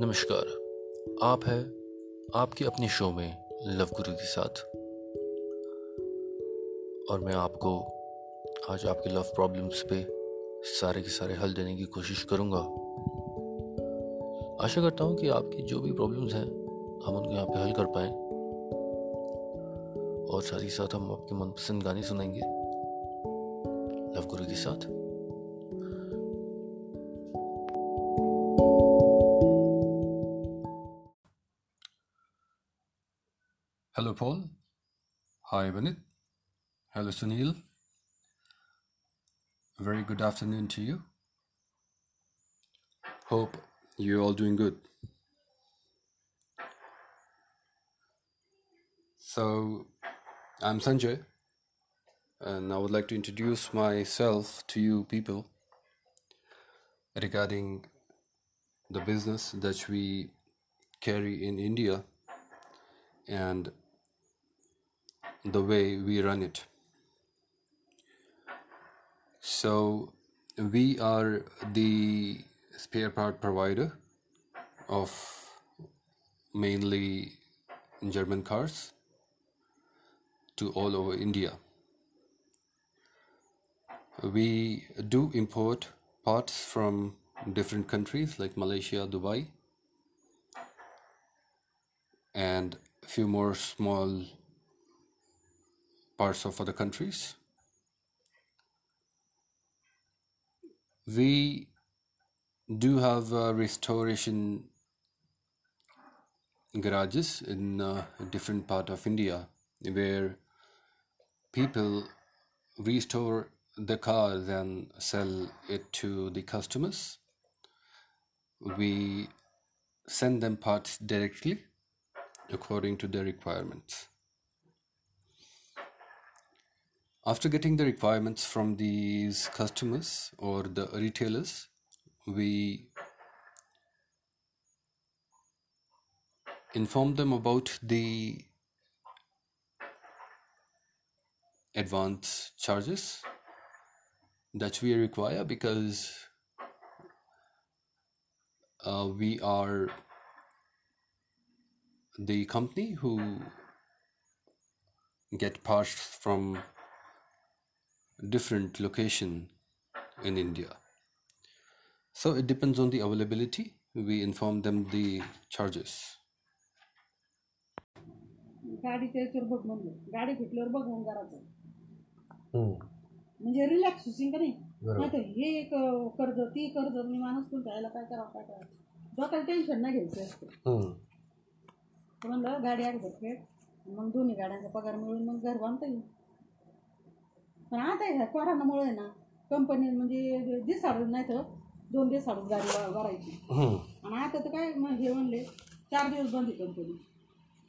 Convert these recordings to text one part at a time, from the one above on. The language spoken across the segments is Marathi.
नमस्कार। आप है आपके अपने शो में लव गुरु के साथ। और मैं आपको आज आपके लव प्रॉब्लम्स पे सारे के सारे हल देने की कोशिश करूँगा। आशा करता हूँ कि आपकी जो भी प्रॉब्लम्स हैं, हम उनको यहाँ पे हल कर पाए। और साथ ही साथ हम आपके मनपसंद गाने सुनाएँगे। लव गुरु के साथ। Hello, Paul. Hi, Vinit. Hello, Sunil. Very good afternoon to you. Hope you're all doing good. So, I'm Sanjay, and I would like to introduce myself to you people regarding the business that we carry in India and the way we run it. So, we are the spare part provider of mainly German cars to all over India. We do import parts from different countries like Malaysia, Dubai, and a few more small parts of other countries. We do have uh, restoration garages in uh, different part of India where people restore the cars and sell it to the customers. We send them parts directly according to their requirements. After getting the requirements from these customers or the retailers, we inform them about the advance charges that we require because uh, we are the company who get parts from different location in India. So it depends on the availability. We inform them the charges. गाडीच्या याच्यावर बघ म्हणलं गाडी भेटल्यावर बघ मग घराचं हम्म, म्हणजे रिलॅक्स होशील का नाही बरोबर. नाही तर हे एक अं, कर्ज ती कर्ज मी माणूस पण त्याला काय करावं काय करावं डोक्याला टेन्शन नाही घ्यायचं असतं हम्म, तर म्हणलं गाडी अगोदर फेड मग दोन्ही गाड्यांचा पगार मिळून मग घर बांधता येईल पण आता ह्या कोरोनामुळे ना कंपनी म्हणजे दिसाडून नाही तर दोन दिवसाडून गाडी भरायची आणि आता तर काय मग हे म्हणले चार दिवस बंद आहे कंपनी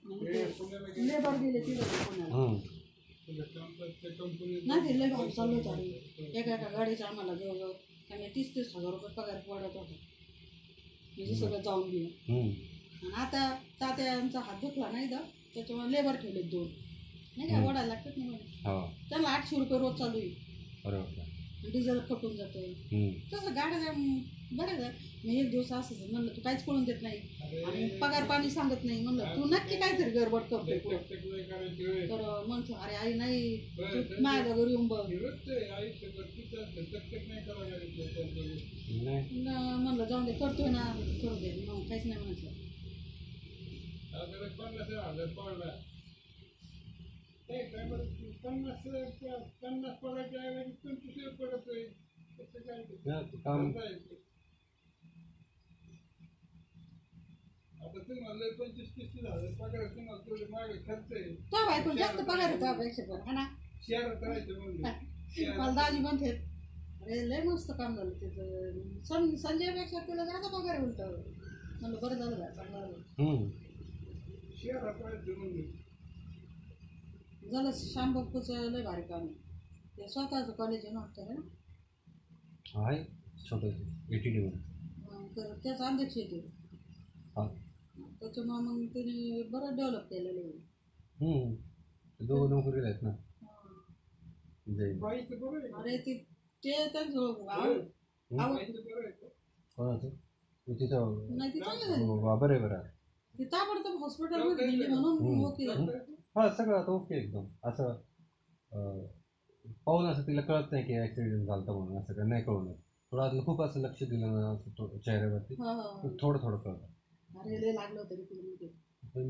म्हणजे लेबर तिथे पुण्याला हम्म. नाही ते लय भाऊ चालू चालू एका एका गाडीचा आम्हाला जवळजवळ त्यांनी तीस तीस हजार रुपये पगार पडत होता. म्हणजे सगळं जाऊन गेलं. आणि आता तात्यांचा हात दुखला नाही का त्याच्यामुळे लेबर ठेवले दोन. नाही का ओढायला लागतात नाही म्हणे हा, त्याला आठशे रुपये रोज चालू आहे. बरोबर. डिझेल खपून जातं हम्म, तसं गाड्या बरं का मी एक दिवस असंच म्हणलं तू काहीच कळून देत नाही. आणि पगार पाणी सांगत नाही. म्हणलं तू नक्की काहीतरी गडबड करतोय पुढं तर म्हणतो अरे आई नाही. तू माझ्या घरी येऊन बघ. नाही. न- म्हणलं जाऊन दे करतोय ना करू दे. मग काहीच नाही म्हणायचं. हा, ते? काम. तो? बायको जास्त पगार आहे त्यापेक्षा पण हा ना? मला दाजी म्हणते अरे लय मस्त काम झालं त्याचं. सं संजयपेक्षा तुला जास्त पगार उलट. म्हणलं बरं झालं चांगलं झालं. हम्म, झालं श्याम बाप्पूचं लय भारी काम आहे. ते स्वतःचं कॉलेज आहे नव्हतं ना? आहे छोटं एटीट्यूड मग तर त्याचा अध्यक्ष येते हा. त्याच्यामुळे मग त्याने बरं डेव्हलप केलेलं आहे हम्म. दोघं नोकरीला आहेत ना. हा. अरे ते ते त्यांचं कोणाचं? तिथं नाही ती चांगली झाली हो, बरं आहे बरं. ती ताबडतोब हॉस्पिटलमध्ये नेली म्हणून हम्म. हा सगळं आता ओके एकदम असं अं, पाहून असं तिला कळत नाही की ऍक्सिडेंट झाला म्हणून असं काय नाही कळून थोडं आतलं खूप असं लक्ष दिलं ना असं चेहऱ्यावरती हा, हा, हा. थोडं थोडं कळतं अरे लय लागलं होतं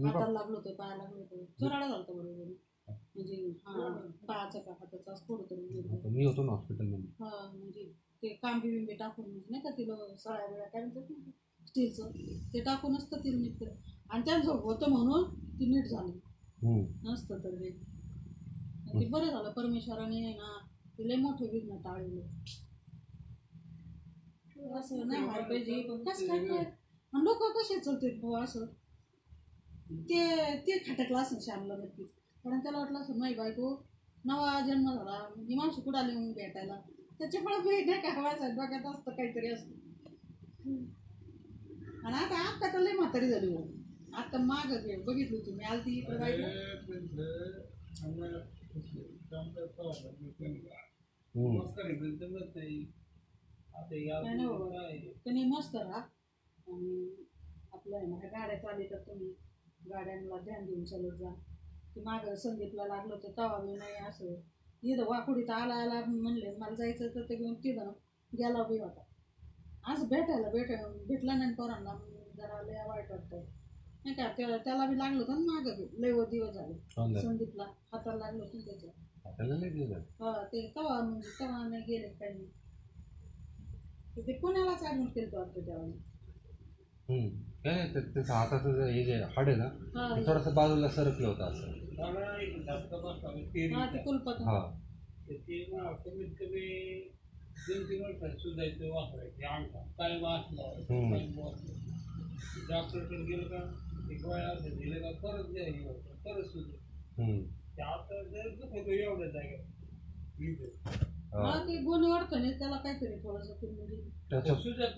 हाताला लागलं होतं लागलं होतं चुराडा झालं होतं बरोबर म्हणजे हा पायाचा का हाताचा. आता मी होतो ना हॉस्पिटलमध्ये हा म्हणजे ते कांबी बिंबी टाकून म्हणजे नाही का तिला सळ्या वेळा काय म्हणतात स्टीलचं ते टाकूनच तर तिला नीट केलं आणि त्यांचं होतं म्हणून ती नीट झाली. हो. नसतं तर ते. ते बरं झालं परमेश्वराने आहे ना ते लय मोठं विघ्न टाळले. असं नाही व्हायला पाहिजे. पण कसं काय आणि लोक कसे चलते बुवा असं? ते ते खटकलं असं श्यामला नक्कीच कारण त्याला वाटलं असं नाही बायको नवा जन्म झाला. ही माणसं कुठं आली म्हणून भेटायला? त्याच्यामुळे भेट नाही का व्हायचं डोक्यात असतं काहीतरी असतं आणि आता आता तर लय म्हातारी झाली म्हणून आता माग बघितली मी. आलती इकडे नाही मस्त राहा. आणि आपलं आहे ना ह्या गाड्या चालितात तुम्ही गाड्यांना ध्यान देऊन चालत जा. ते मागं संदीपला लागलं होतं तवा बी नाही असं. इथं वाकुडीत आला आला म्हणले मला जायचं तर ते घेऊन तिथं गेला बी होता. असं भेटायला भेट भेटला नाही पोरांना जरा लय वाईट वाटतं नाही का त्या- त्याला बी लागलं होतं ना मागं बी. लय व दिवस झाले. संदीपला. हाताला लागलं होतं ना त्याच्या. दिलं हा ते तवा म्हणजे तवा नाही गेले काही. तर ते पुण्यालाच ॲडमिट केलं होतं वाटतं तेव्हा हम्म. काय नाही ते- त्याचं हाताचं जे- हे जे हाड आहे ना हा. ते थोडंसं बाजूला सरकलं होतं असं. हा ते हा. कमीत कमी दोन तीन वर्षात वापरायचे. काय वाचलं? हम्म. डॉक्टरकडे गेलं का? एक दिलं का परत हे होतं परत सुधार हम्म. ते आता जर एवढ्या. हा. ते त्याला काहीतरी थोडंसं म्हणजे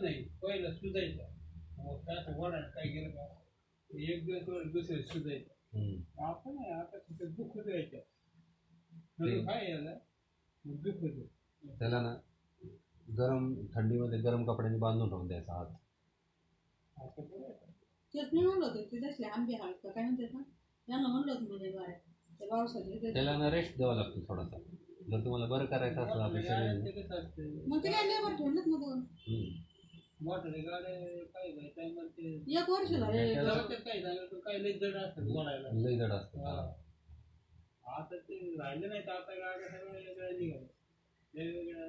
नाही पहिलं सुजायचं मग त्याचं वडात काय गेलं का एक दिवस वर दुसरे सुजायचं हम्म. आता नाही आता तिथं दुखत यायचं म्हणजे काय यायला दुखत त्याला ना गरम थंडीमध्ये गरम कपड्याने बांधून ठेवून द्यायचा हात. तेच मी म्हणलं होतं ते तसले आंबे का काय म्हणतात ना त्यांना म्हणलं होतं म्हणजे बाय ते पावसाचे त्याला ना रेस्ट द्यावा लागतो थोडासा जर तुम्हाला बरं करायचं असलं आपल्या शरीराने ते कसं असतं मग ते काय लेबर ठेवलेत ना दोन हम्म. गाड्या काय काय काय म्हणते एक वर्ष झाले त्याला- जरा ते काय झालं तर काय लई जड असतात बोलायला लई जड असतं हा. आता ते राहिले नाही तर आता गाड्या सगळ्या वेगळ्या निघाल्या वेगवेगळ्या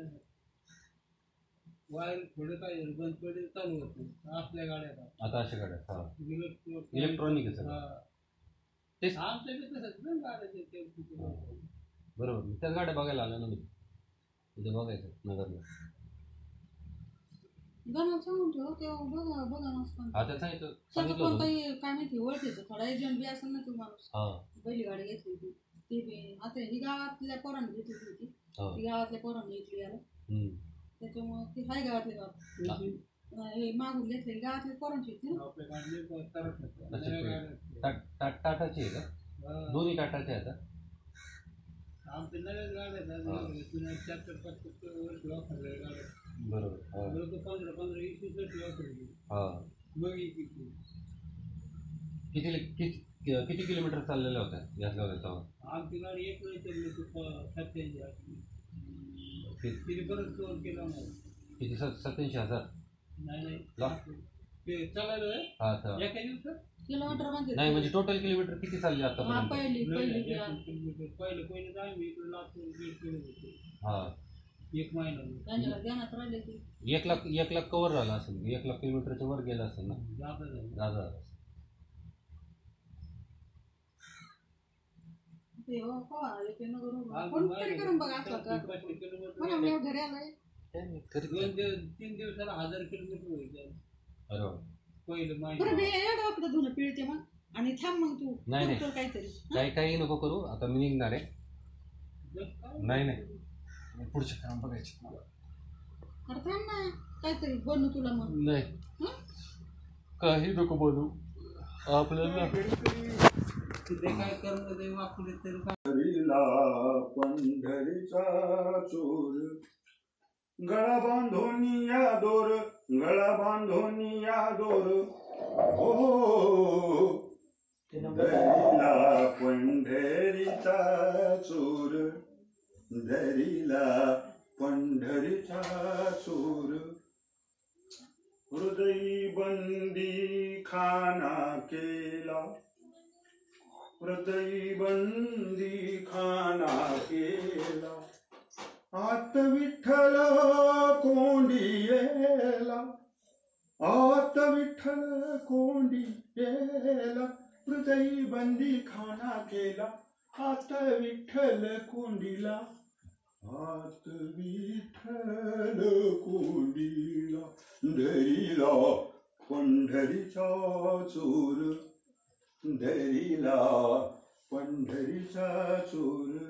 वायर थोडं काय बंद पडले चालू होते आपल्या गाड्या आता. अशा गाड्या हा. इलेक्ट्रॉनिक आहे सगळं. हा. तेच. आमच्या बी तसंच ना ते. बरोबर. त्याच गाड्या बघायला आल्या ना मी. तिथे बघायचं नगरला. गणा सांगून ठेव तेव्हा बघा बघा नसतं सांगितलं त्याचं सांगितलं होतं. कोणताही काय माहिती ओळखीचं थोडा एजंट बी असेल ना तो माणूस. हा. पहिली गाडी घेतली होती. ती बी आता ही गावातल्या पोरांनी घेतली होती. हा. ती गावातल्या पोरांनी घेतली याला. हम्म. त्याच्यामुळं ती हाय गावातली गावात हे. मागून गाड्या- टा- टा- टाटाची आहे का? हा. दोन्ही टाटाचे आहेत का? आमच्या नव्याच गाड्या चार चार पाच पाच वर्ष वापरलेल्या गाड्या बरोबर हा. लोक पंधरा पंधरा वीस वीस वर्ष वापरली हा. मग ही किती किती किलोमीटर चाललेल्या होत्या याच गावाच्या आमची गाडी एक चालली होती प- सत्याऐंशी असली. कि- तिने परत केला किती? सत सत्याऐंशी हजार. नाही नाही. लाख? ते चालायला आहे? हा अच्छा. एका दिवसात? किलोमीटरमध्ये. नाही म्हणजे टोटल किलोमीटर किती चालले हा आतापर्यंत पहिली पहिली नाही, ती एक किलोमीटर. पहिले पहिले तर आम्ही इकडे लातूर बीड केले होते. हा. एक महिना त्यांच्या ध्यानात राहिले ती एक लाख एक लाख कव्हर झाला असेल. एक लाख किलोमीटरच्या वर गेला असेल ना? जाता झालं. दादा ते हो का एक नगर आज कोणतरी मागे करून बघा असला तर घरी. आलोय? दोन दिवस तीन दिवसाला हजार किलोमीटर होईल. पहिलं बरं मी महिना एवढं आपलं धुणं पिळते मग. आणि थांब मग तू. नाही, नाही. करतो काहीतरी. काही काही नको करू. आता मी निघणार आहे? नाही नाही. पुढचे काम बघायचे. अरे थांब ना. काहीतरी बनू तुला मग. नाही. हं? काही नको बोलू. आपल्याला तिथे काय कर्म ते वाकडे तरी हरीला पंढरीचा चोर. गळा बांधून या दोर गळा बांधून या दोर. हो, हो, हो, हो. धरिला पंढरीचा चोर. धरिला पंढरीचा चोर. हृदयी बंदी खाना केला. हृदयी बंदी खाना केला आत विठ्ठल कोंडी येला आत विठ्ठल कोंडी येला हृदयी बंदी खाना केला आत विठ्ठल कोंडीला आत विठ्ठल कोंडीला धरिला पंढरीचा चोर धरिला पंढरीचा चोर